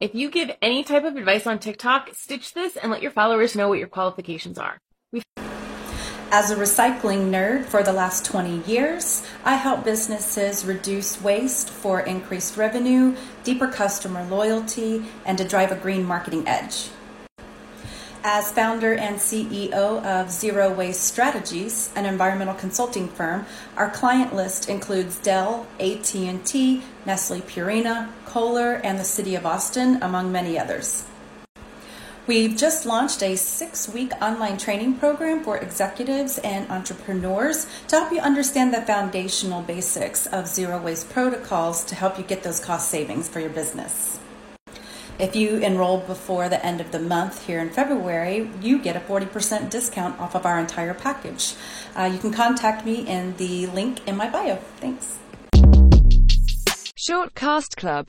If you give any type of advice on TikTok, stitch this and let your followers know what your qualifications are. As a recycling nerd for the last 20 years, I help businesses reduce waste for increased revenue, deeper customer loyalty, and to drive a green marketing edge. As founder and CEO of Zero Waste Strategies, an environmental consulting firm, our client list includes Dell, AT&T, Nestle Purina, Kohler, and the City of Austin, among many others. We've just launched a six week online training program for executives and entrepreneurs to help you understand the foundational basics of zero waste protocols to help you get those cost savings for your business. If you enroll before the end of the month here in February, you get a 40% discount off of our entire package. Uh, you can contact me in the link in my bio. Thanks. Short Cast Club